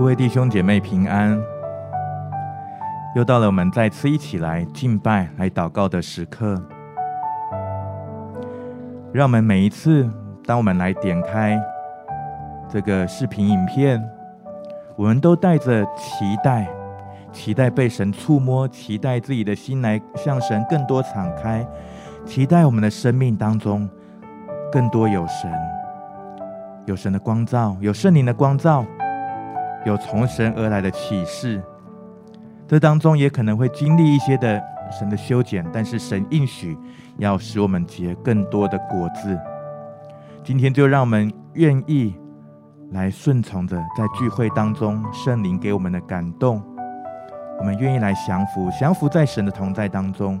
各位弟兄姐妹平安，又到了我们再次一起来敬拜、来祷告的时刻。让我们每一次，当我们来点开这个视频影片，我们都带着期待，期待被神触摸，期待自己的心来向神更多敞开，期待我们的生命当中更多有神，有神的光照，有圣灵的光照。有从神而来的启示，这当中也可能会经历一些的神的修剪，但是神应许要使我们结更多的果子。今天就让我们愿意来顺从着，在聚会当中圣灵给我们的感动，我们愿意来降服，降服在神的同在当中。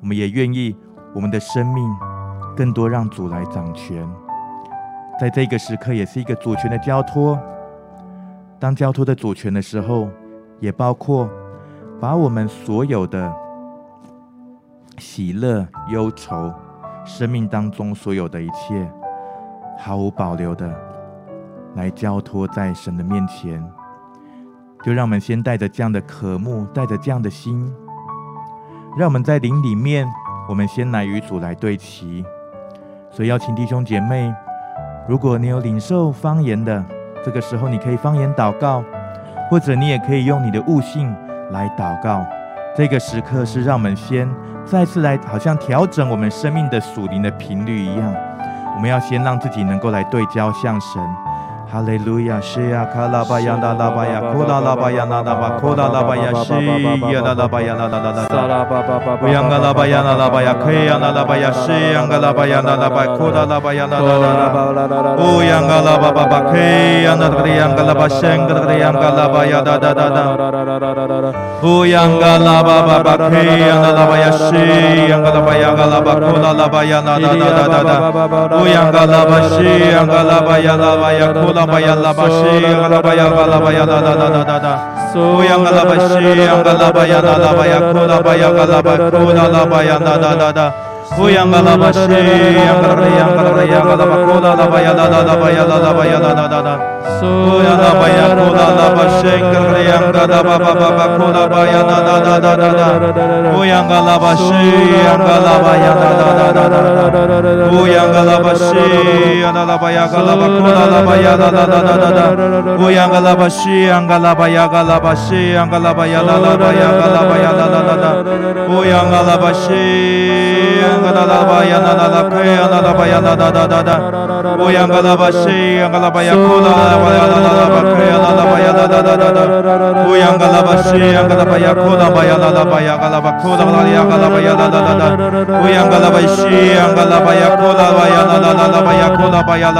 我们也愿意我们的生命更多让主来掌权，在这个时刻也是一个主权的交托。当交托的主权的时候，也包括把我们所有的喜乐、忧愁、生命当中所有的一切，毫无保留的来交托在神的面前。就让我们先带着这样的渴慕，带着这样的心，让我们在灵里面，我们先来与主来对齐。所以邀请弟兄姐妹，如果你有领受方言的，这个时候，你可以方言祷告，或者你也可以用你的悟性来祷告。这个时刻是让我们先再次来，好像调整我们生命的属灵的频率一样。我们要先让自己能够来对焦向神。哈利路亚，西呀卡拉巴呀那拉巴呀，库拉拉巴呀那拉巴，库拉拉巴呀西呀那拉巴呀那拉拉拉拉，乌央嘎拉巴呀那拉巴呀，可以呀那拉巴呀西央嘎拉巴呀那拉巴，库拉拉巴呀那拉拉拉，乌央嘎拉巴巴巴可以呀那这个的央嘎拉巴，圣个这个的央嘎拉巴呀哒哒哒哒，乌央嘎拉巴巴巴可以呀那拉巴呀西央嘎拉巴呀嘎拉巴，库拉拉巴呀那哒哒哒哒哒，乌央嘎拉巴西央嘎拉巴呀拉巴呀库拉。拉巴呀拉巴西，拉巴呀拉巴呀哒哒哒哒哒，苏央拉巴西，央拉巴呀拉拉巴呀，库拉巴呀拉巴，库拉拉巴呀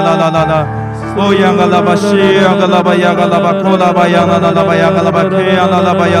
哒哒哒哒，苏央拉巴西，央拉巴呀拉巴呀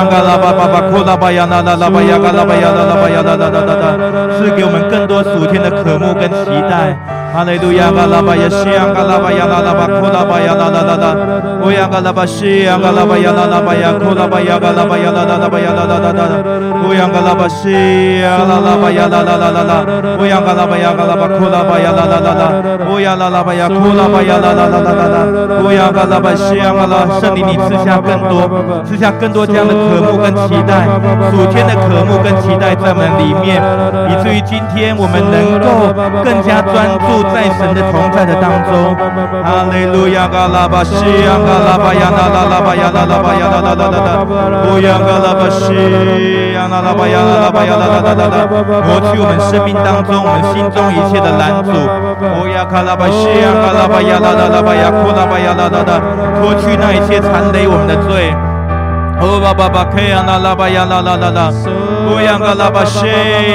嘎拉巴巴巴，库拉巴呀啦啦啦巴呀嘎拉巴呀啦啦巴呀啦啦啦啦啦！赐给我们更多属天的渴慕。跟期待。哈利路亚，嘎拉巴呀西呀嘎拉巴呀啦啦巴，库拉巴呀啦啦啦啦！哦呀嘎拉巴西呀嘎拉巴呀啦啦巴呀，库拉巴呀嘎拉巴呀啦啦啦巴呀啦啦啦啦！哦呀嘎拉。巴西呀啦啦巴呀啦啦啦啦啦，乌央嘎拉巴呀嘎拉巴库拉巴呀啦啦啦啦，乌央啦啦巴呀库拉巴呀啦啦啦啦啦啦，乌央嘎拉巴西嘎拉，圣灵你赐下更多，赐下更多这样的渴慕跟期待，属天的渴慕跟期待在我们里面，以至于今天我们能够更加专注在神的同在的当中。哈利路亚，嘎拉巴西嘎拉巴呀啦啦啦巴呀啦啦巴呀啦啦啦啦啦，乌央嘎拉巴西呀啦啦巴呀。啦啦吧呀啦啦啦啦啦，抹去我们生命当中、我们心中一切的拦阻。哦呀卡拉巴西呀卡拉巴呀啦啦啦巴呀库拉巴呀啦啦啦，脱去那一切缠累我们的罪。哦吧吧吧，克呀啦啦吧呀啦啦啦啦。乌央嘎拉 Uyanda la ba she,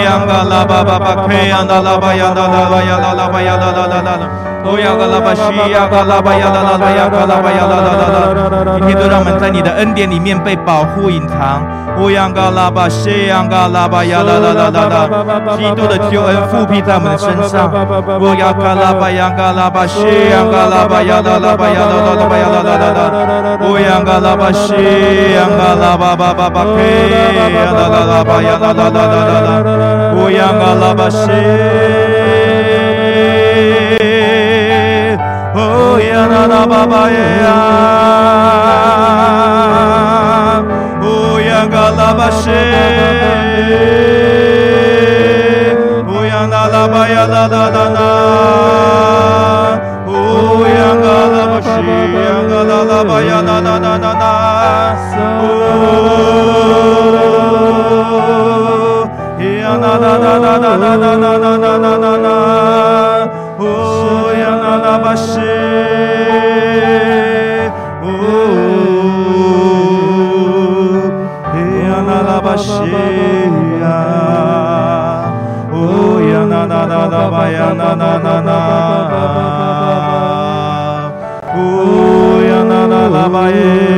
yanda la ba ba ba kwe, yanda la ba yanda la ba yanda la ba yanda la la la la. 乌央拉巴西央拉巴雅拉拉巴拉拉拉今天就让我们在你的恩典里面被保护隐藏乌央嘎拉巴西央嘎拉巴雅达拉拉拉基督的救恩复辟在我们的身上乌央嘎拉巴央嘎拉巴西央嘎拉巴呀拉巴雅达拉巴雅拉乌央嘎拉巴西央嘎拉巴巴巴巴巴巴巴拉乌央嘎拉巴西乌央嘎拉拉巴呀啦啦啦啦啦，乌央那啦啦啦啦啦啦啦啦啦啦啦，乌央那拉巴西。cheia. Oh, yana na na na ba yana na na na. Oh, yana na na na ba yana.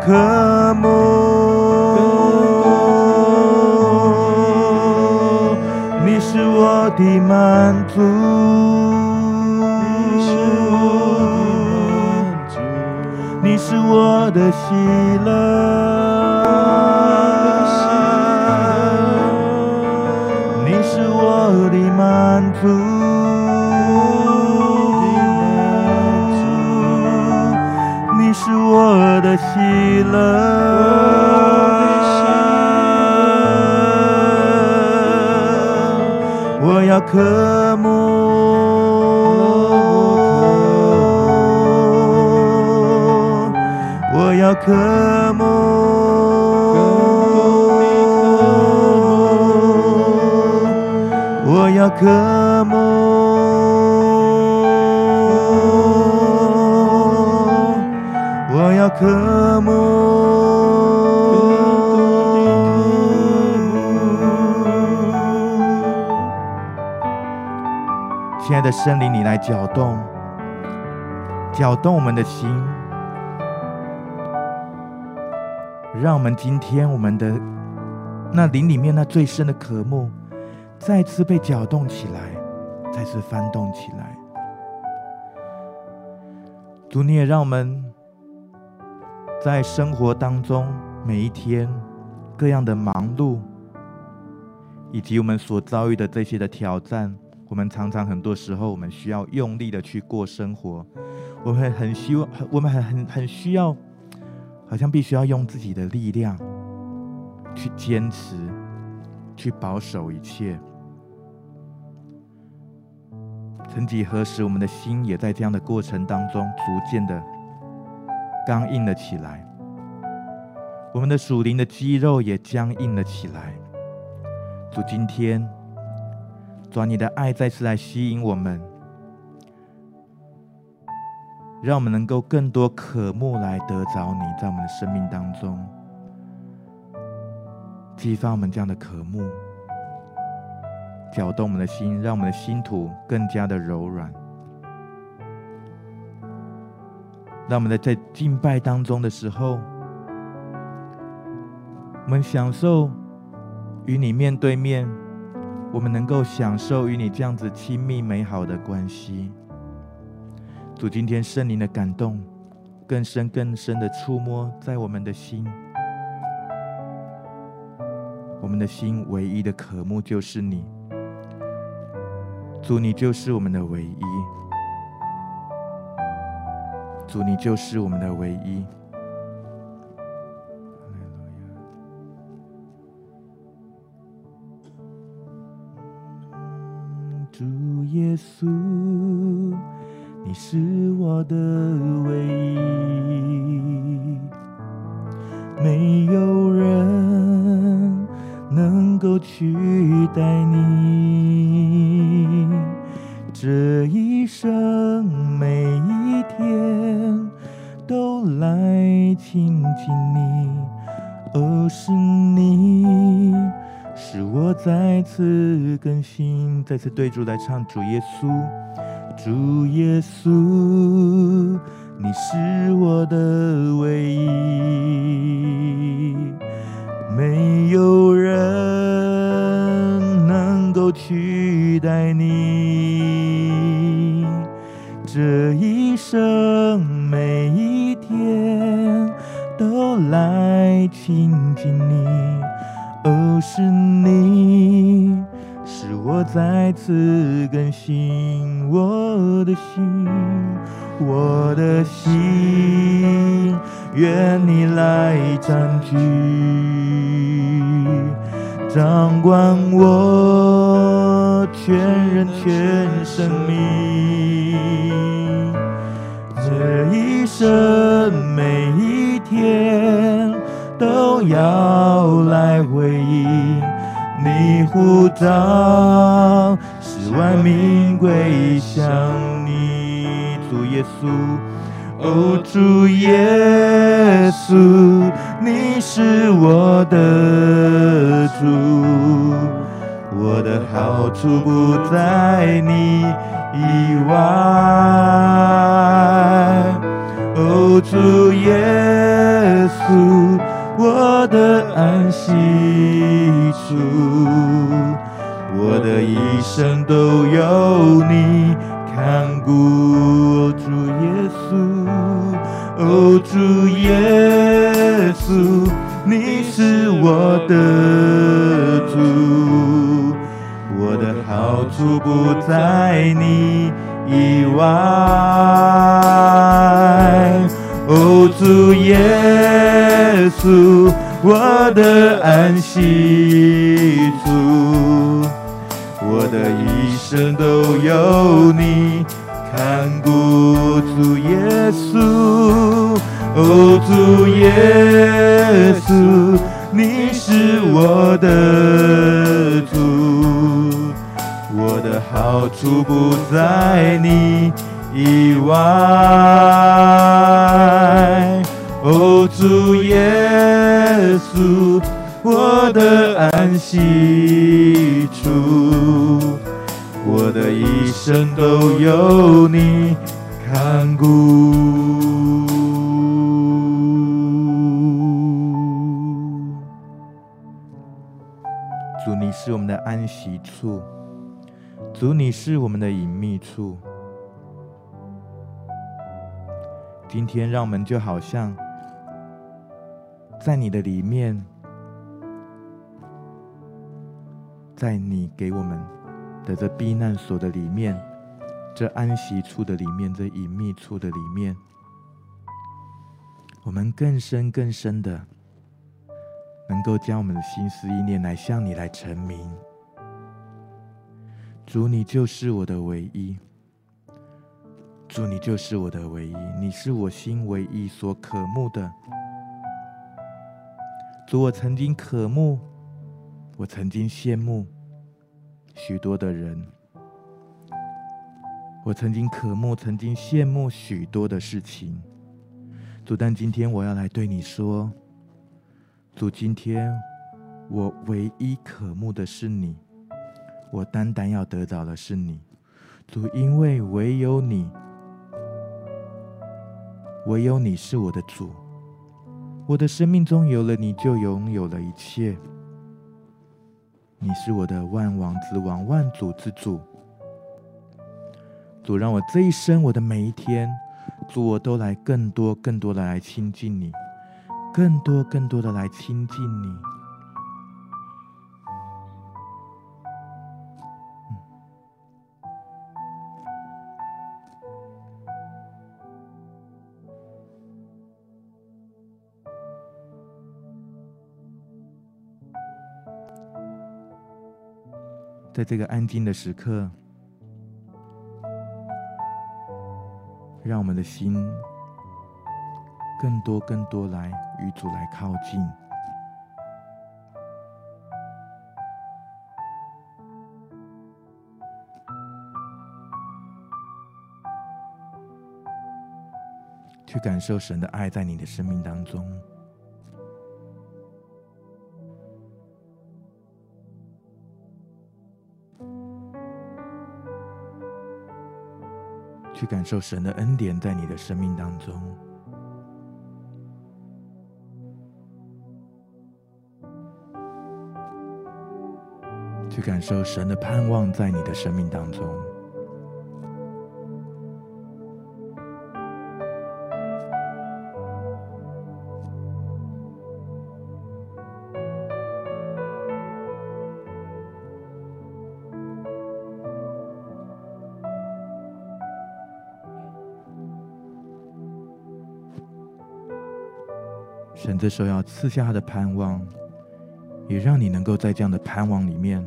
could. 渴慕，我要渴慕，我要渴慕。亲爱的圣灵，你来搅动，搅动我们的心。让我们今天我们的那灵里面那最深的渴慕，再次被搅动起来，再次翻动起来。主，你也让我们在生活当中每一天各样的忙碌，以及我们所遭遇的这些的挑战，我们常常很多时候我们需要用力的去过生活，我们很希望，我们很很很需要。好像必须要用自己的力量去坚持，去保守一切。曾几何时，我们的心也在这样的过程当中逐渐的刚硬了起来。我们的属灵的肌肉也僵硬了起来。主，今天，主，你的爱再次来吸引我们，让我们能够更多渴慕来得着你，在我们的生命当中，激发我们这样的渴慕，搅动我们的心，让我们的心土更加的柔软。让我们在在敬拜当中的时候，我们享受与你面对面，我们能够享受与你这样子亲密美好的关系。主，今天圣灵的感动更深更深的触摸在我们的心，我们的心唯一的渴慕就是你。主，你就是我们的唯一。主，你就是我们的唯一。主耶稣，你是我的唯一，没有人能够取代你。这一生每一天都来亲近你，而，是你使我再次更新，再次对主来唱，主耶稣，主耶稣，你是我的唯一，没有人能够取代你。这一生每一天都来亲近你，哦，是你我再次更新我的心，我的心愿你来占据，掌管我全人全生命。这一生每一天都要来回应你呼召，使万民归向你，主耶稣，哦，主耶稣，你是我的主，我的好处不在你以外，哦，主耶稣，我的安息处，一生都有你看顾，主耶稣，哦，主耶稣，你是我的主。我的好处不在你以外，哦，主耶稣，我的安息处，的一生都有你看顾，主耶稣，哦，主耶稣，你是我的主。我的好处不在你以外，哦，主耶稣，我的安息处，我的一生都有你看顾。主，你是我们的安息处。主，你是我们的隐秘处。今天，让我们就好像在你的里面，在你给我们的这避难所的里面，这安息处的里面，这隐秘处的里面，我们更深更深的，能够将我们的心思意念来向你来陈明。主，你就是我的唯一。主，你就是我的唯一。你是我心唯一所渴慕的，主，我曾经渴慕，我曾经羡慕许多的人，我曾经渴慕，曾经羡慕许多的事情。主，但今天我要来对你说，主，今天我唯一渴慕的是你，我单单要得到的是你。主，因为唯有你，唯有你是我的主。我的生命中有了你，就拥有了一切。你是我的万王之王，万主之主。主，让我这一生，我的每一天，主，我都来更多、更多的来亲近你，更多、更多的来亲近你。在这个安静的时刻，让我们的心更多、更多来与主来靠近，去感受神的爱在你的生命当中。去感受神的恩典在你的生命当中，去感受神的盼望在你的生命当中。这时候要赐下他的盼望，也让你能够在这样的盼望里面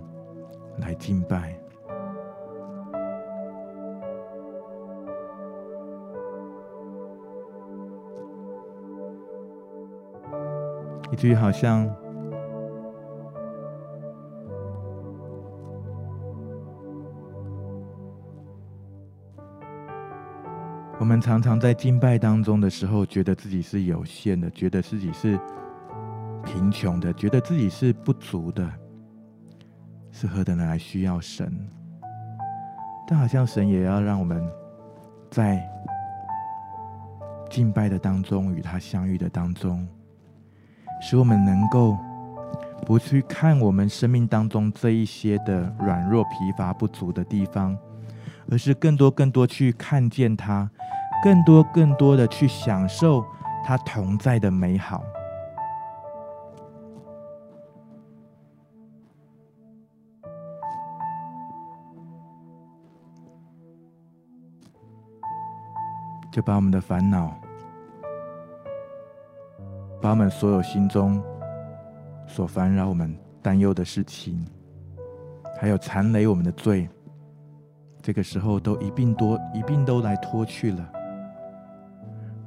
来敬拜。以至于好像。我们常常在敬拜当中的时候，觉得自己是有限的，觉得自己是贫穷的，觉得自己是不足的，是何等的来需要神。但好像神也要让我们在敬拜的当中与他相遇的当中，使我们能够不去看我们生命当中这一些的软弱、疲乏、不足的地方，而是更多、更多去看见他。更多、更多的去享受他同在的美好，就把我们的烦恼，把我们所有心中所烦扰我们担忧的事情，还有缠累我们的罪，这个时候都一并多一并都来脱去了。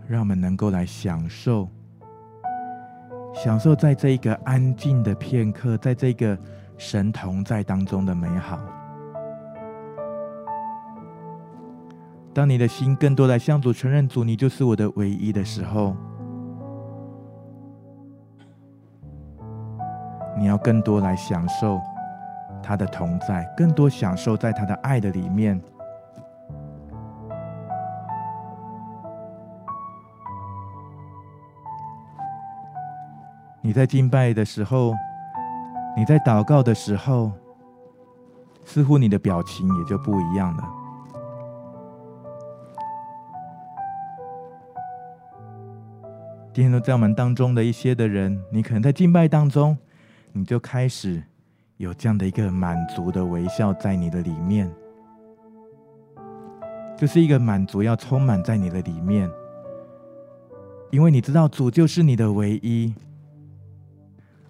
让我们能够来享受，享受在这一个安静的片刻，在这个神同在当中的美好。当你的心更多来向主承认主，你就是我的唯一的时候，你要更多来享受他的同在，更多享受在他的爱的里面。你在敬拜的时候，你在祷告的时候，似乎你的表情也就不一样了。今天都在我们当中的一些的人，你可能在敬拜当中，你就开始有这样的一个满足的微笑在你的里面，就是一个满足要充满在你的里面，因为你知道主就是你的唯一。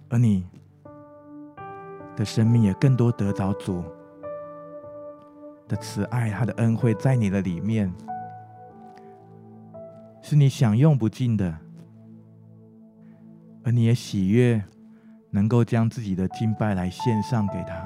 而你的生命也更多得着主的慈爱，他的恩惠在你的里面，是你享用不尽的。而你也喜悦能够将自己的敬拜来献上给他。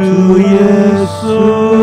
向主来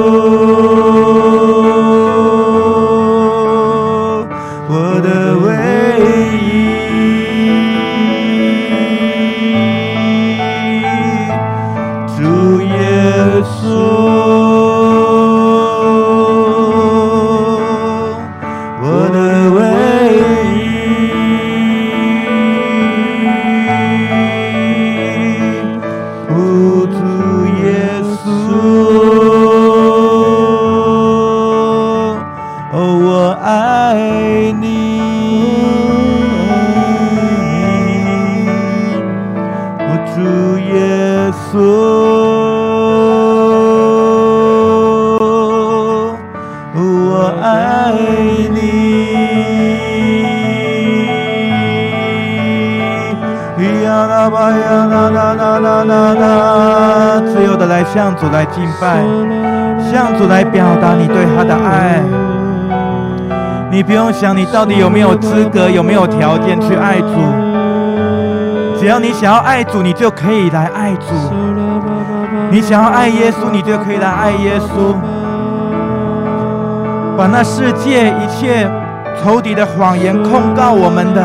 敬拜，向主来表达你对他的爱。你不用想你到底有没有资格，有没有条件去爱主。只要你想要爱主，你就可以来爱主。你想要爱耶稣，你就可以来爱耶稣。把那世界一切仇敌的谎言控告我们的，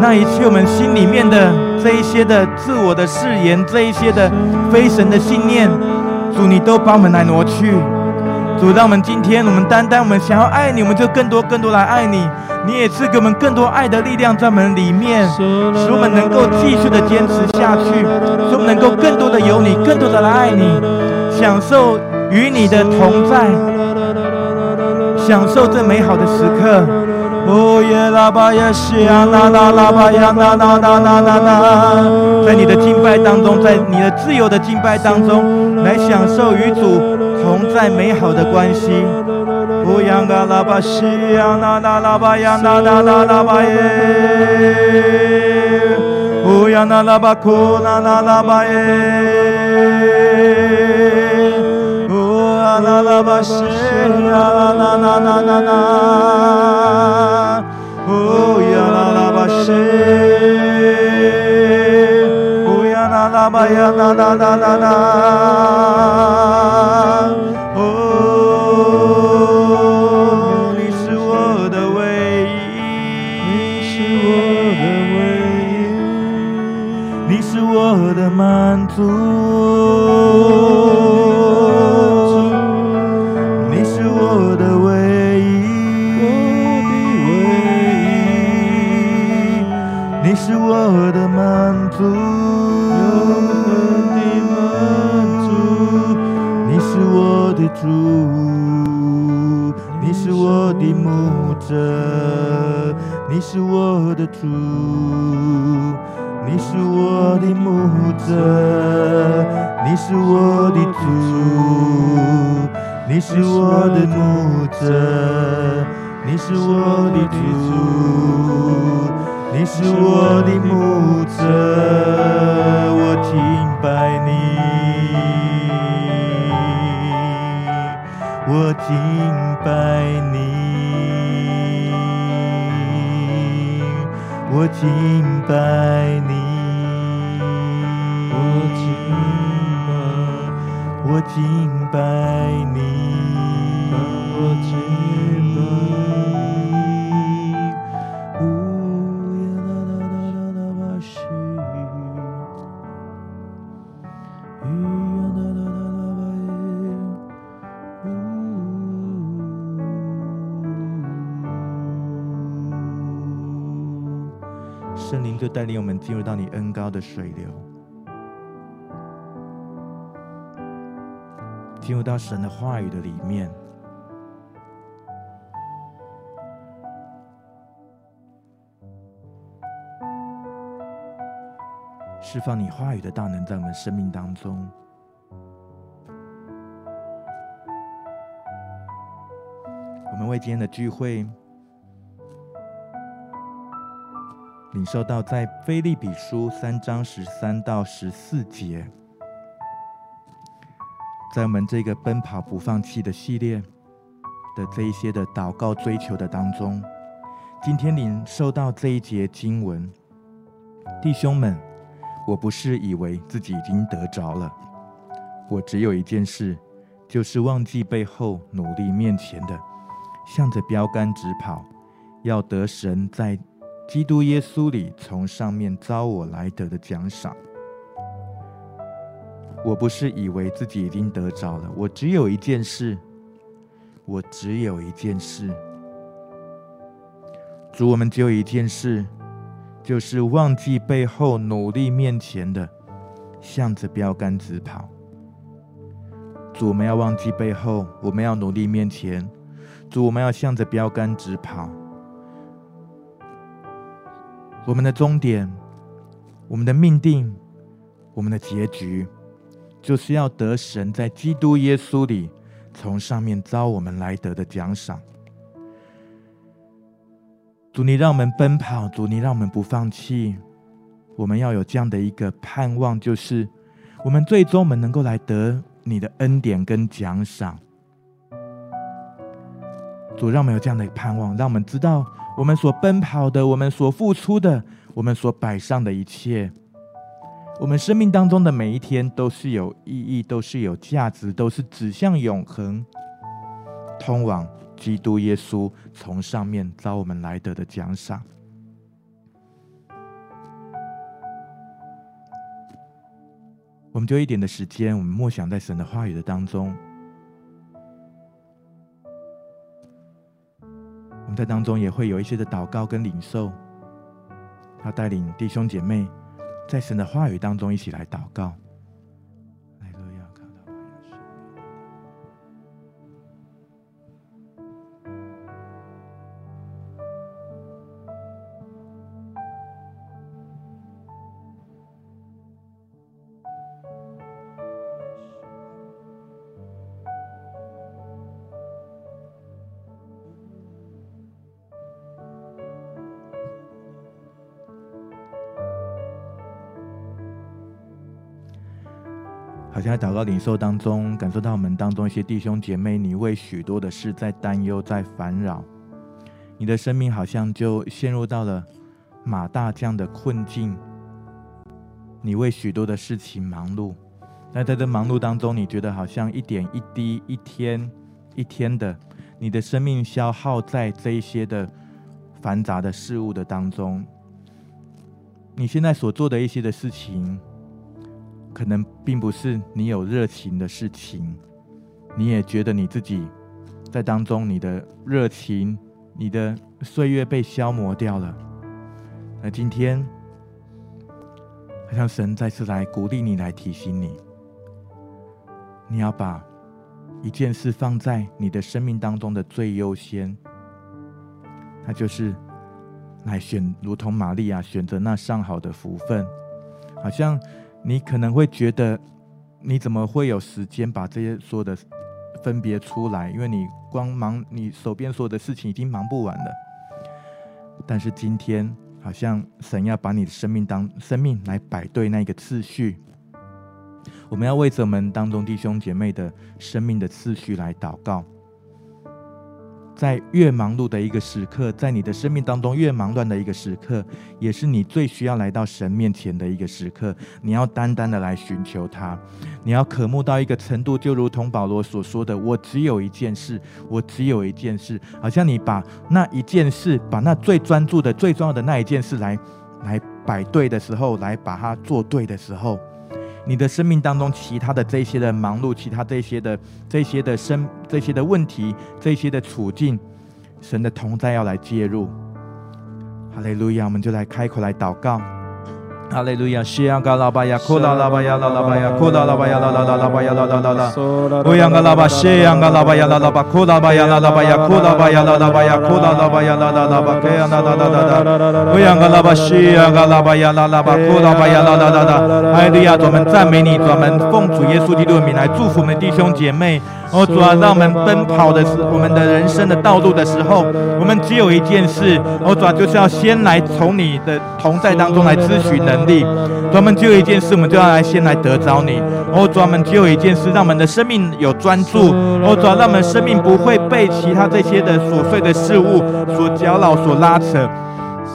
那一切我们心里面的。这一些的自我的誓言，这一些的非神的信念，主你都帮我们来挪去。主，让我们今天我们单单我们想要爱你，我们就更多更多来爱你。你也赐给我们更多爱的力量在我们里面，使我们能够继续的坚持下去，使我们能够更多的有你，更多的来爱你，享受与你的同在，享受这美好的时刻。哦耶拉巴耶西啊，那那拉巴呀，那那那那那那，在你的敬拜当中，在你的自由的敬拜当中，来享受与主同在美好的关系。哦呀嘎拉巴西呀，那那拉巴呀，那那那拉巴耶。哦呀那拉巴库，那那拉巴耶。哦呀那拉巴西呀，那那那那那。哦呀啦啦吧西，哦呀啦啦吧呀啦啦啦啦啦，哦，你是我的唯一，你是我的唯一，你是我的满足。是我的满足。你是我的主，你是我的牧者，你是我的主，你是我的牧者，你是我的主，你是我的牧者，你是我的主，你是我的牧者，我敬拜你。我敬拜你，我敬拜你，我敬拜，我敬拜就带领我们进入到你恩高的水流，进入到神的话语的里面，释放你话语的大能在我们生命当中。我们为今天的聚会。领受到在腓利比书三章十三到十四节，在我们这个奔跑不放弃的系列的这一些的祷告追求的当中，今天领受到这一节经文，弟兄们，我不是以为自己已经得着了，我只有一件事，就是忘记背后，努力面前的，向着标杆直跑，要得神在。基督耶稣里，从上面召我来得的奖赏。我不是以为自己已经得着了，我只有一件事，我只有一件事。主，我们只有一件事，就是忘记背后，努力面前的，向着标杆直跑。主，我们要忘记背后，我们要努力面前。主，我们要向着标杆直跑。我们的终点，我们的命定，我们的结局，就是要得神在基督耶稣里从上面招我们来得的奖赏。主，你让我们奔跑，主，你让我们不放弃。我们要有这样的一个盼望，就是我们最终我们能够来得你的恩典跟奖赏。主，让我们有这样的盼望，让我们知道。我们所奔跑的，我们所付出的，我们所摆上的一切，我们生命当中的每一天都是有意义，都是有价值，都是指向永恒，通往基督耶稣从上面招我们来得的奖赏。我们就一点的时间，我们默想在神的话语的当中。在当中也会有一些的祷告跟领受，他带领弟兄姐妹在神的话语当中一起来祷告。好像在祷告领受当中，感受到我们当中一些弟兄姐妹，你为许多的事在担忧，在烦扰，你的生命好像就陷入到了马大这样的困境。你为许多的事情忙碌，那在这忙碌当中，你觉得好像一点一滴、一天一天的，你的生命消耗在这一些的繁杂的事物的当中。你现在所做的一些的事情。可能并不是你有热情的事情，你也觉得你自己在当中，你的热情、你的岁月被消磨掉了。那今天，好像神再次来鼓励你，来提醒你，你要把一件事放在你的生命当中的最优先，那就是来选，如同玛利亚选择那上好的福分，好像。你可能会觉得，你怎么会有时间把这些所有的分别出来？因为你光忙你手边所有的事情已经忙不完了。但是今天，好像神要把你的生命当生命来摆对那个次序。我们要为着我们当中弟兄姐妹的生命的次序来祷告。在越忙碌的一个时刻，在你的生命当中越忙乱的一个时刻，也是你最需要来到神面前的一个时刻。你要单单的来寻求他，你要渴慕到一个程度，就如同保罗所说的：“我只有一件事，我只有一件事。”好像你把那一件事，把那最专注的、最重要的那一件事来来摆对的时候，来把它做对的时候。你的生命当中，其他的这些的忙碌，其他这些的这些的生这些的问题，这些的处境，神的同在要来介入，哈利路亚，我们就来开口来祷告。哈利路亚，西央嘎拉巴呀，库拉拉巴呀，拉拉巴呀，库拉拉巴呀，拉拉拉拉巴呀，拉拉拉拉。乌央嘎拉巴，西央嘎拉巴呀，拉拉巴，库拉巴呀，拉拉巴呀，库拉巴呀，拉拉巴呀，库拉拉巴呀，拉拉拉巴，开呀，拉拉拉拉拉。乌央嘎拉巴，西央嘎拉巴呀，拉拉巴，库拉巴呀，拉拉拉拉。哈利路亚，专门赞美你，专门奉主耶稣基督的名来祝福我们弟兄姐妹。哦，主啊，让我们奔跑的是我们的人生的道路的时候，我们只有一件事，哦，主啊，就是要先来从你的同在当中来支取能力。专门只有一件事，我们就要来先来得着你。哦，专门只有一件事，让我们的生命有专注。哦，主啊，让我们生命不会被其他这些的琐碎的事物所搅扰、所拉扯。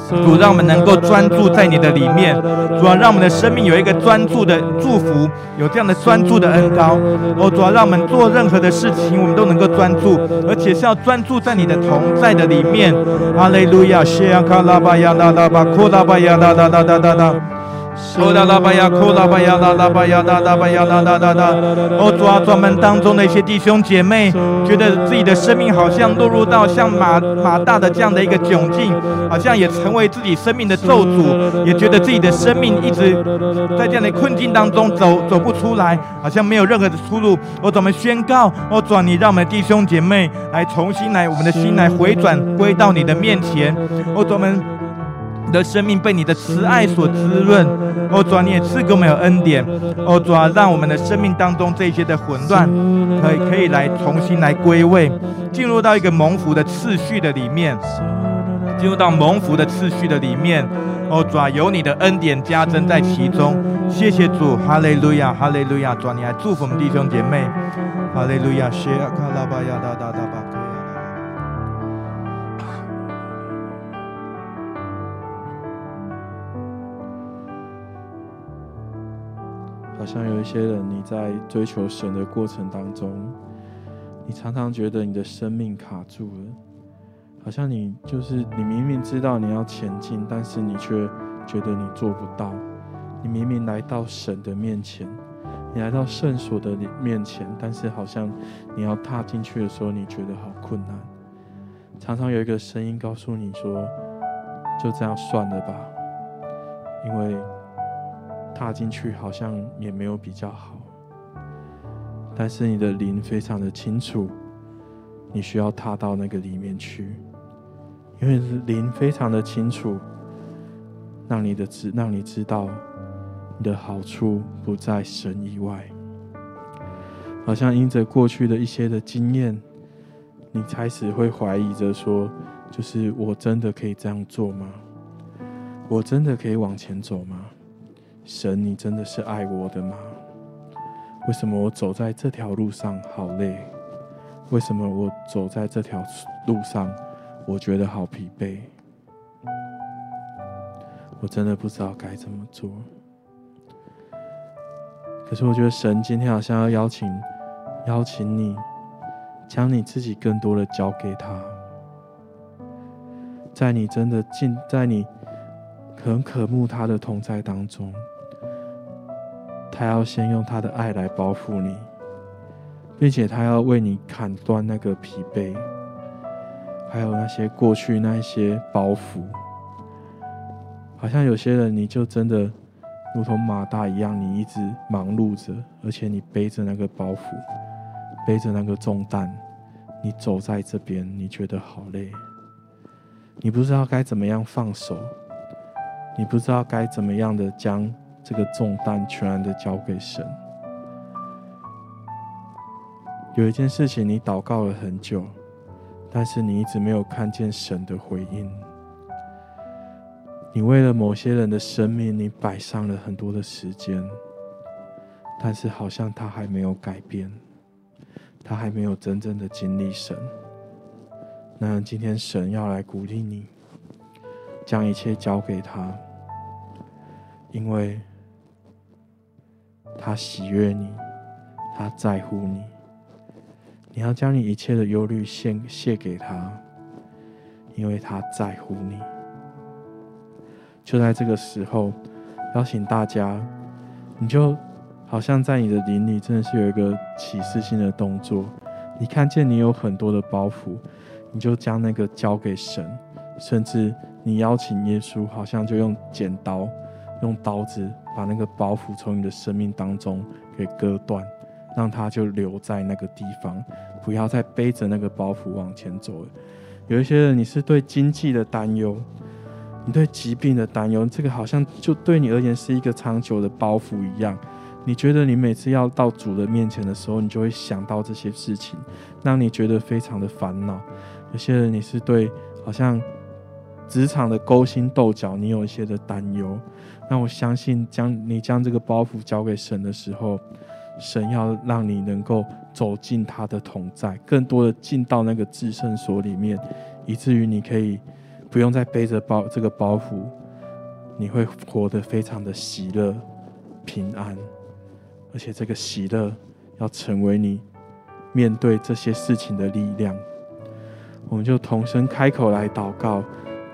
主，让我们能够专注在你的里面。主啊，让我们的生命有一个专注的祝福，有这样的专注的恩膏。哦，主啊，让我们做任何的事情，我们都能够专注，而且是要专注在你的同在的里面。哈利路亚，谢亚卡拉巴亚拉拉巴库拉巴亚拉拉拉拉拉拉。哦，啦啦吧呀，哭啦吧呀，啦啦吧呀，啦啦吧呀，啦啦啦啦。哦，主啊，专门当中的一些弟兄姐妹，觉得自己的生命好像落入到像马马大的这样的一个窘境，好像也成为自己生命的咒诅，也觉得自己的生命一直在这样的困境当中走走不出来，好像没有任何的出路。我怎么宣告？哦，主啊，你让我们弟兄姐妹来重新来，我们的心来回转归到你的面前。我怎么？的生命被你的慈爱所滋润，哦，主啊，你也赐给我们有恩典，哦，主啊，让我们的生命当中这些的混乱，可以可以来重新来归位，进入到一个蒙福的次序的里面，进入到蒙福的次序的里面，哦，主啊，有你的恩典加增在其中，谢谢主，哈利路亚，哈利路亚，主啊，你来祝福我们弟兄姐妹，哈利路亚，谢阿卡拉巴亚达达达巴。好像有一些人，你在追求神的过程当中，你常常觉得你的生命卡住了，好像你就是你明明知道你要前进，但是你却觉得你做不到。你明明来到神的面前，你来到圣所的面前，但是好像你要踏进去的时候，你觉得好困难。常常有一个声音告诉你说：“就这样算了吧，因为。”踏进去好像也没有比较好，但是你的灵非常的清楚，你需要踏到那个里面去，因为灵非常的清楚，让你的知让你知道，你的好处不在神以外。好像因着过去的一些的经验，你开始会怀疑着说，就是我真的可以这样做吗？我真的可以往前走吗？神，你真的是爱我的吗？为什么我走在这条路上好累？为什么我走在这条路上，我觉得好疲惫？我真的不知道该怎么做。可是我觉得神今天好像要邀请，邀请你，将你自己更多的交给他，在你真的进，在你很渴慕他的同在当中。他要先用他的爱来包覆你，并且他要为你砍断那个疲惫，还有那些过去那些包袱。好像有些人，你就真的如同马大一样，你一直忙碌着，而且你背着那个包袱，背着那个重担，你走在这边，你觉得好累，你不知道该怎么样放手，你不知道该怎么样的将。这个重担全然的交给神。有一件事情你祷告了很久，但是你一直没有看见神的回应。你为了某些人的生命，你摆上了很多的时间，但是好像他还没有改变，他还没有真正的经历神。那今天神要来鼓励你，将一切交给他，因为。他喜悦你，他在乎你。你要将你一切的忧虑献献给他，因为他在乎你。就在这个时候，邀请大家，你就好像在你的灵里，真的是有一个启示性的动作。你看见你有很多的包袱，你就将那个交给神，甚至你邀请耶稣，好像就用剪刀、用刀子把那个包袱从你的生命当中给割断，让它就留在那个地方，不要再背着那个包袱往前走了。有一些人，你是对经济的担忧，你对疾病的担忧，这个好像就对你而言是一个长久的包袱一样。你觉得你每次要到主的面前的时候，你就会想到这些事情，让你觉得非常的烦恼。有些人，你是对好像职场的勾心斗角，你有一些的担忧。那我相信，将你将这个包袱交给神的时候，神要让你能够走进他的同在，更多的进到那个至圣所里面，以至于你可以不用再背着包这个包袱，你会活得非常的喜乐、平安。而且这个喜乐要成为你面对这些事情的力量，我们就同声开口来祷告，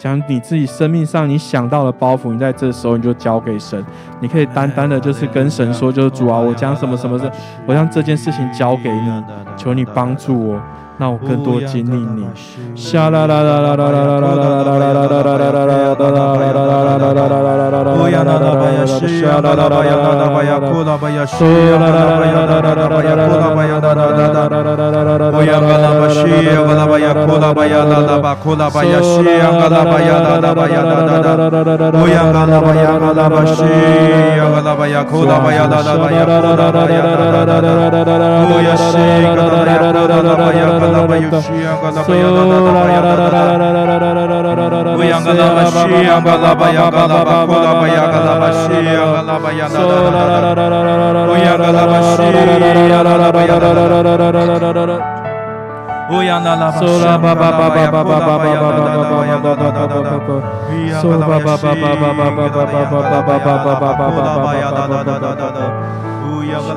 将你自己生命上你想到的包袱，你在这时候你就交给神。你可以单单的就是跟神说，就是主啊，我将什么什么事，我将这件事情交给你，求你帮助我。让我更多经历你。Oya gala bashi gala baya kola baya la la ba kola baya shi gala baya la la baya da da da. Oya gala baya gala bashi gala baya kola baya la la baya kola baya da da da da da. Oya shi gala baya gala baya gala baya shi gala baya la la baya da da da. Oya gala bashi gala baya gala ba kola baya gala bashi gala baya da da da. Oya gala bashi gala baya da da da. 乌呀啦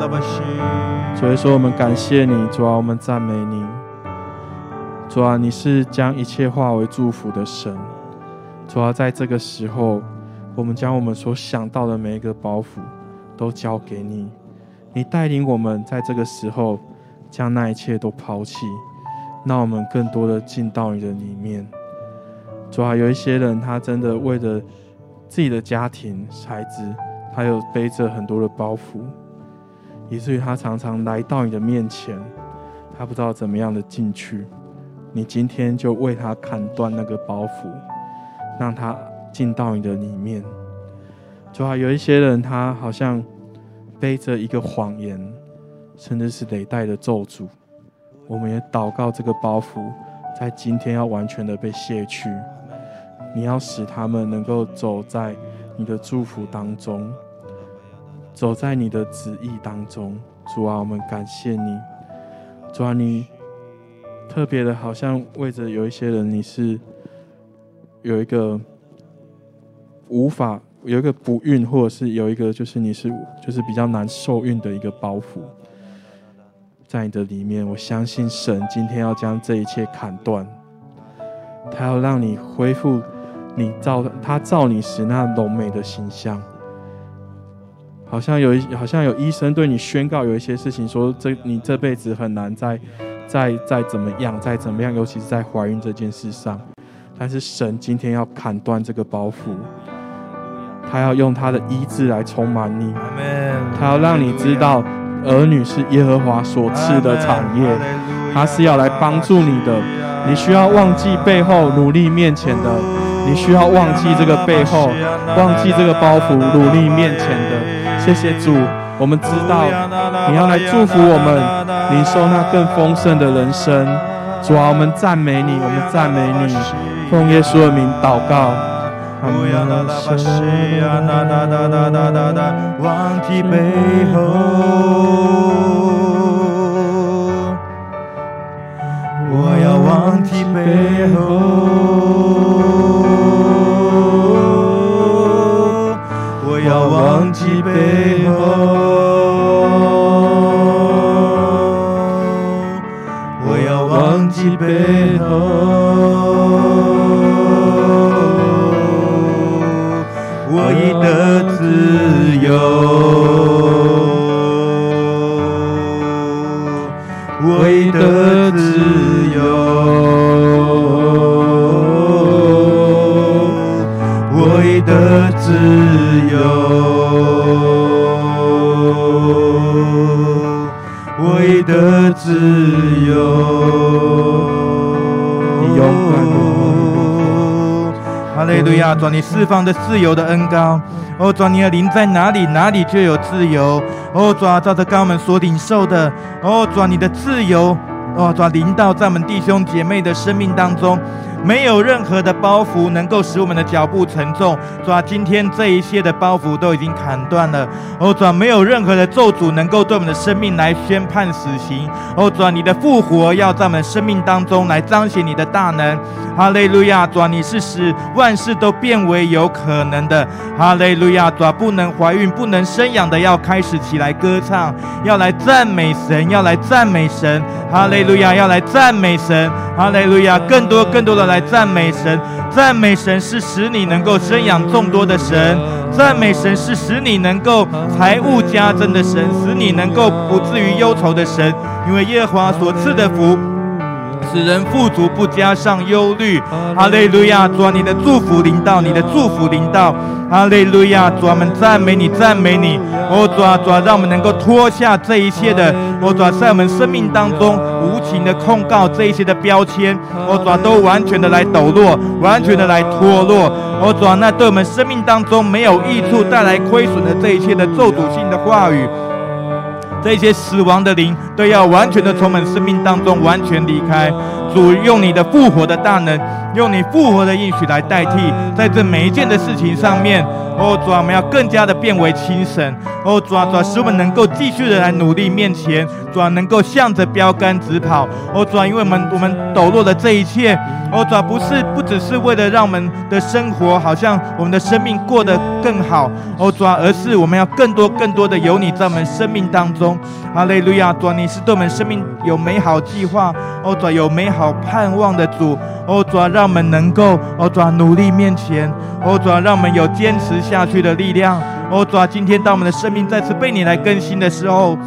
巴西。所以说，我们感谢你，主啊，我们赞美你。主啊，你是将一切化为祝福的神。主啊，在这个时候，我们将我们所想到的每一个包袱都交给你。你带领我们在这个时候将那一切都抛弃，让我们更多的进到你的里面。主啊，有一些人他真的为了自己的家庭、孩子，他有背着很多的包袱，以至于他常常来到你的面前，他不知道怎么样的进去。你今天就为他砍断那个包袱，让他进到你的里面。主啊，有一些人他好像背着一个谎言，甚至是累代的咒诅。我们也祷告这个包袱，在今天要完全的被卸去。你要使他们能够走在你的祝福当中，走在你的旨意当中。主啊，我们感谢你。主啊，你。特别的，好像为着有一些人，你是有一个无法有一个不孕，或者是有一个就是你是就是比较难受孕的一个包袱，在你的里面。我相信神今天要将这一切砍断，他要让你恢复你造他造你时那柔美的形象。好像有一好像有医生对你宣告有一些事情，说这你这辈子很难再。再再怎么样，再怎么样，尤其是在怀孕这件事上，但是神今天要砍断这个包袱，他要用他的医治来充满你，他要让你知道儿女是耶和华所赐的产业，他是要来帮助你的。你需要忘记背后，努力面前的；你需要忘记这个背后，忘记这个包袱，努力面前的。谢谢主。我们知道你要来祝福我们，领受那更丰盛的人生。主啊，我们赞美你，我们赞美你，奉耶稣的名祷告。我要啦啦把西呀？啦啦啦啦啦啦啦，忘记背后。我要忘记背后。哈利路亚！主，你释放的自由的恩膏，哦，主，你的灵在哪里，哪里就有自由。哦，主，照着刚我们所领受的，哦，主，你的自由，哦，主，灵到在我们弟兄姐妹的生命当中。没有任何的包袱能够使我们的脚步沉重，主啊，今天这一切的包袱都已经砍断了。哦，主啊，没有任何的咒诅能够对我们的生命来宣判死刑。哦，主啊，你的复活要在我们生命当中来彰显你的大能。哈利路亚，主啊，你是使万事都变为有可能的。哈利路亚，主啊，不能怀孕、不能生养的要开始起来歌唱，要来赞美神，要来赞美神。哈利路亚，要来赞美神。哈利路亚，更多更多的来。来赞美神，赞美神是使你能够生养众多的神，赞美神是使你能够财物加增的神，使你能够不至于忧愁的神，因为耶和华所赐的福。使人富足，不加上忧虑。哈利路亚！主啊，你的祝福临到，你的祝福临到。哈利路亚！主啊，我们赞美你，赞美你。哦，主啊，主啊，让我们能够脱下这一切的，哦，主啊，在我们生命当中无情的控告，这一些的标签，哦，主啊，都完全的来抖落，完全的来脱落。哦，主啊，那对我们生命当中没有益处、带来亏损的这一切的咒诅性的话语。这些死亡的灵都要完全的从我们生命当中完全离开。主用你的复活的大能，用你复活的应许来代替，在这每一件的事情上面。哦，主啊，我们要更加的变为精神。哦，主啊，主啊，使我们能够继续的来努力面前，主啊，能够向着标杆直跑。哦，主啊，因为我们我们抖落的这一切，哦，主啊，不是不只是为了让我们的生活好像我们的生命过得更好，哦，主啊，而是我们要更多更多的有你在我们生命当中。哈利路亚，主啊，你是对我们生命有美好计划，哦，主，有美好盼望的主。哦，主，让我们能够，哦，主，努力面前，哦，主，让我们有坚持下去的力量。哦，主，今天当我们的生命再次被你来更新的时候，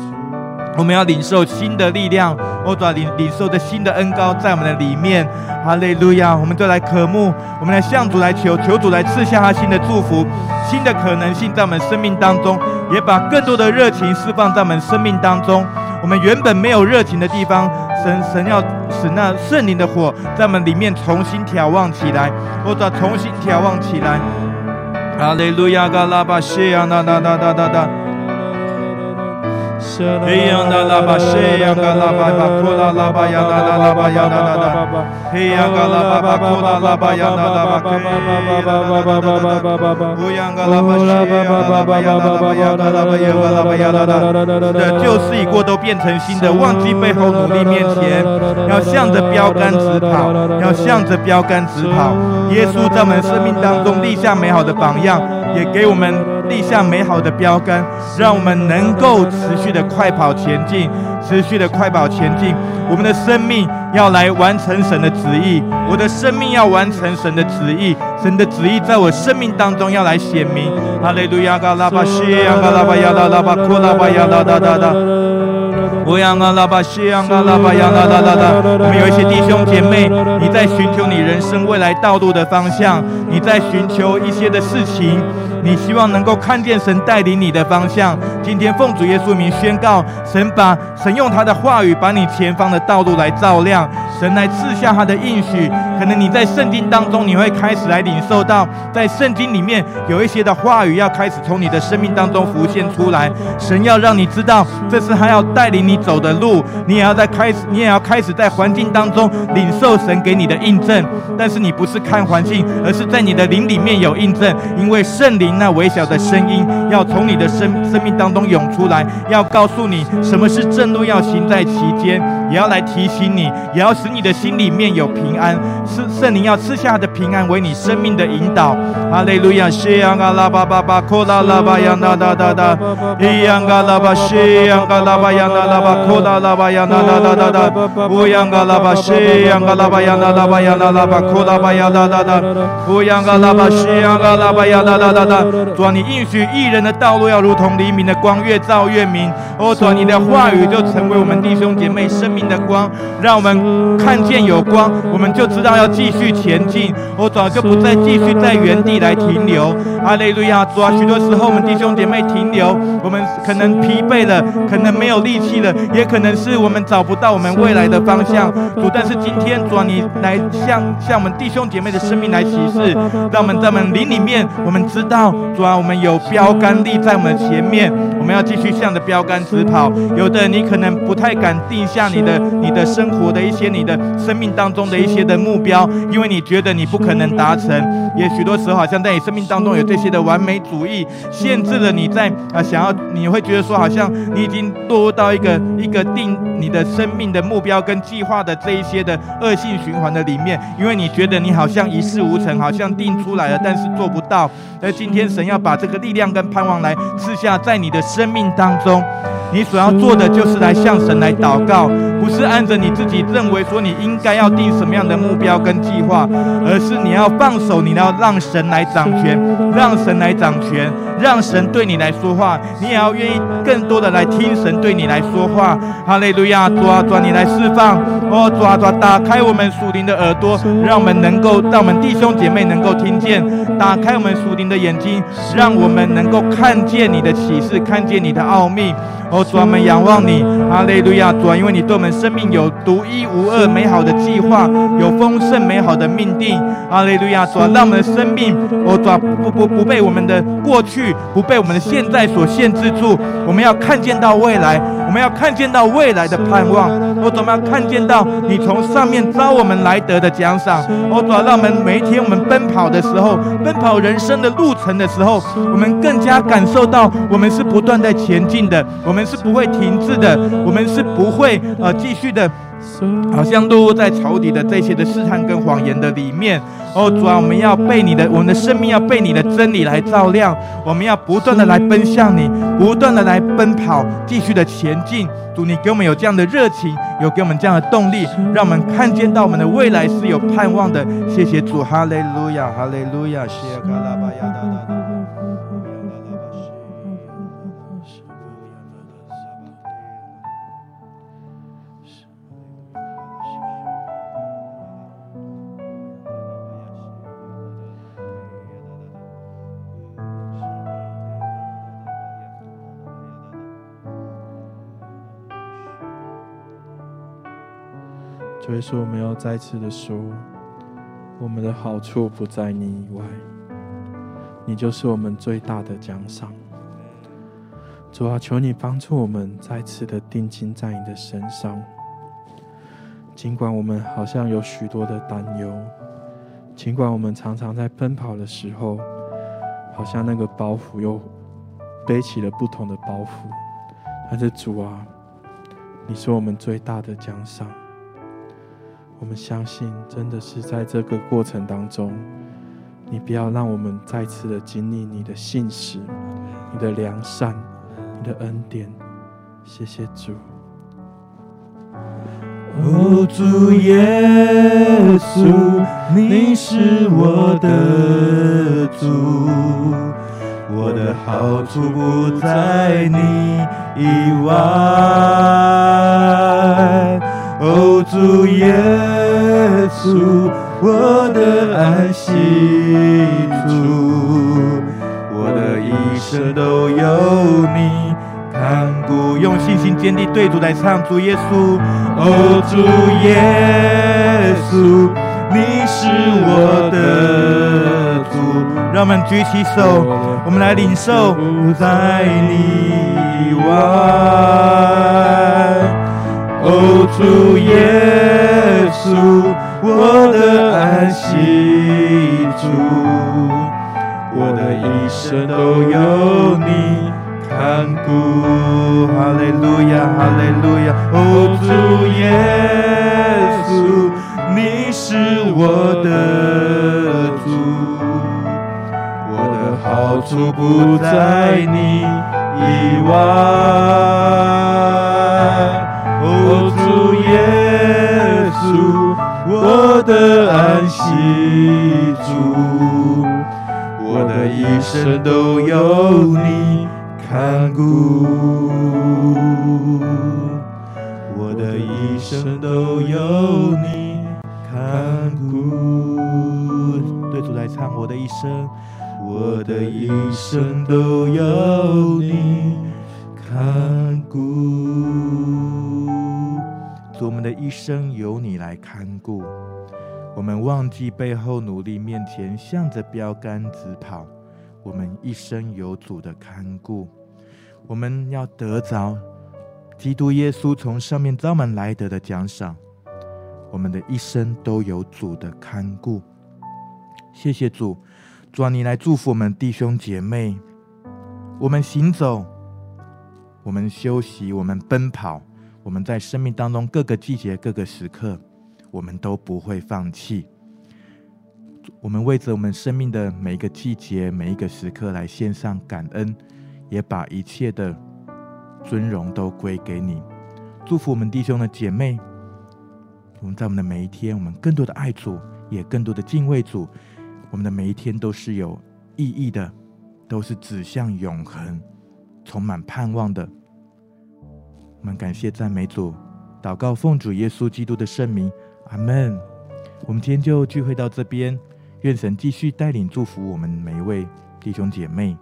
我们要领受新的力量。哦，主，领领受着新的恩膏在我们的里面。哈利路亚！我们就来渴慕，我们来向主来求，求主来赐下他新的祝福，新的可能性在我们生命当中，也把更多的热情释放在我们生命当中。我们原本没有热情的地方，神神要使那圣灵的火在我们里面重新挑旺起来，或者重新挑旺起来。哈利路亚！嘎拉巴西亚那那那那那那。嘿呀那拉巴西呀嘎拉巴巴库拉拉巴呀那那拉巴呀那那那，嘿呀嘎拉巴巴库拉拉巴呀那那巴，嘿呀嘎拉巴巴巴巴巴巴，乌央嘎拉巴西呀嘎拉巴呀那拉巴呀那拉巴呀嘎拉巴呀那那，的旧事已过都变成新的，忘记背后努力面前，要向着标杆直跑，要向着标杆直跑。耶稣在我们生命当中立下美好的榜样，也给我们。立下美好的标杆，让我们能够持续的快跑前进，持续的快跑前进。我们的生命要来完成神的旨意，我的生命要完成神的旨意，神的旨意在我生命当中要来显明。哈利路亚！嘎拉巴西亚，嘎拉巴亚，拉拉巴库拉巴亚，哒哒哒哒。我让阿拉巴西昂阿拉巴亚啦啦啦啦！我们有一些弟兄姐妹，你在寻求你人生未来道路的方向，你在寻求一些的事情，你希望能够看见神带领你的方向。今天奉主耶稣名宣告，神把神用他的话语把你前方的道路来照亮，神来赐下他的应许。可能你在圣经当中，你会开始来领受到，在圣经里面有一些的话语要开始从你的生命当中浮现出来。神要让你知道，这是他要带领你。走的路，你也要在开始，你也要开始在环境当中领受神给你的印证。但是你不是看环境，而是在你的灵里面有印证，因为圣灵那微小的声音要从你的生生命当中涌出来，要告诉你什么是正路，要行在其间，也要来提醒你，也要使你的心里面有平安。是圣灵要赐下的平安为你生命的引导。哈利路亚！西央嘎拉巴巴巴，库拉拉巴呀那哒哒哒，伊央嘎拉巴西央嘎拉巴呀那拉。巴库拉拉巴呀那那那那那，乌央嘎拉巴西央嘎拉巴呀那拉巴呀那拉巴库拉巴呀那那那，乌嘎拉巴西央嘎拉巴呀那那那那。主啊，你应许义人的道路要如同黎明的光，越照越明。哦，主啊，你的话语就成为我们弟兄姐妹生命的光，让我们看见有光，我们就知道要继续前进。我早就不再继续在原地来停留。哈利路亚！主啊，许多时候我们弟兄姐妹停留，我们可能疲惫了，可能没有力气了，也可能是我们找不到我们未来的方向。主，但是今天主啊，你来向向我们弟兄姐妹的生命来启示，让我们在我们灵里面，我们知道主啊，我们有标杆立在我们前面，我们要继续向着标杆直跑。有的你可能不太敢定下你的你的生活的一些你的生命当中的一些的目标，因为你觉得你不可能达成。也许多时候好像在你生命当中有这些的完美主义限制了你在啊想要，你会觉得说好像你已经堕入到一个一个定你的生命的目标跟计划的这一些的恶性循环的里面，因为你觉得你好像一事无成，好像定出来了，但是做不到。那今天神要把这个力量跟盼望来赐下在你的生命当中。你所要做的就是来向神来祷告，不是按着你自己认为说你应该要定什么样的目标跟计划，而是你要放手，你要让神来掌权，让神来掌权，让神对你来说话，你也要愿意更多的来听神对你来说话。哈利路亚，主啊，主啊，你来释放，哦，主啊，主啊，打开我们属灵的耳朵，让我们能够，让我们弟兄姐妹能够听见，打开我们属灵的眼睛，让我们能够看见你的启示，看见你的奥秘。哦，主啊，我们仰望你，哈利路亚，主，因为你对我们生命有独一无二美好的计划，有丰盛美好的命定，阿利路亚，主，让我们的生命，哦，主，不不不被我们的过去，不被我们的现在所限制住，我们要看见到未来，我们要看见到未来的盼望，哦，主啊，我们要看见到你从上面招我们来得的奖赏，我，主要，让我们每一天我们奔跑的时候，奔跑人生的路程的时候，我们更加感受到我们是不断在前进的，我们是不会停滞的，我们是不会呃继续的，好像落入在仇敌的这些的试探跟谎言的里面。哦，主啊，我们要被你的，我们的生命要被你的真理来照亮，我们要不断的来奔向你，不断的来奔跑，继续的前进。主，你给我们有这样的热情，有给我们这样的动力，让我们看见到我们的未来是有盼望的。谢谢主，哈利路亚，哈利路亚，谢卡拉巴亚。所以说，我们要再次的说，我们的好处不在你以外，你就是我们最大的奖赏。主啊，求你帮助我们再次的定睛在你的身上。尽管我们好像有许多的担忧，尽管我们常常在奔跑的时候，好像那个包袱又背起了不同的包袱，但是主啊，你是我们最大的奖赏。我们相信，真的是在这个过程当中，你不要让我们再次的经历你的信实、你的良善、你的恩典。谢谢主。哦，主耶稣，你是我的主，我的好处不在你以外。哦，主耶稣，我的安息处，我的一生都有你看顾。用信心坚定对主来唱，主耶稣，哦，主耶稣，你是我的主。让我们举起手，我们来领受，不在你以外。哦，主耶稣，我的安息主，我的一生都有你看顾。哈利路亚，哈利路亚。哦，主耶稣，你是我的主，我的好处不在你以外。哦，主耶稣，我的安息主，我的一生都有你看顾，我的一生都有你看顾。对主来唱，我的一生，我的一生都有你看顾。主，我们的一生由你来看顾。我们忘记背后，努力面前，向着标杆直跑。我们一生有主的看顾，我们要得着基督耶稣从上面召我们来得的奖赏。我们的一生都有主的看顾。谢谢主，主啊，你来祝福我们弟兄姐妹。我们行走，我们休息，我们奔跑，我们在生命当中各个季节、各个时刻。我们都不会放弃。我们为着我们生命的每一个季节、每一个时刻来献上感恩，也把一切的尊荣都归给你。祝福我们弟兄的姐妹。我们在我们的每一天，我们更多的爱主，也更多的敬畏主。我们的每一天都是有意义的，都是指向永恒、充满盼望的。我们感谢赞美主，祷告奉主耶稣基督的圣名。阿门。我们今天就聚会到这边，愿神继续带领祝福我们每一位弟兄姐妹。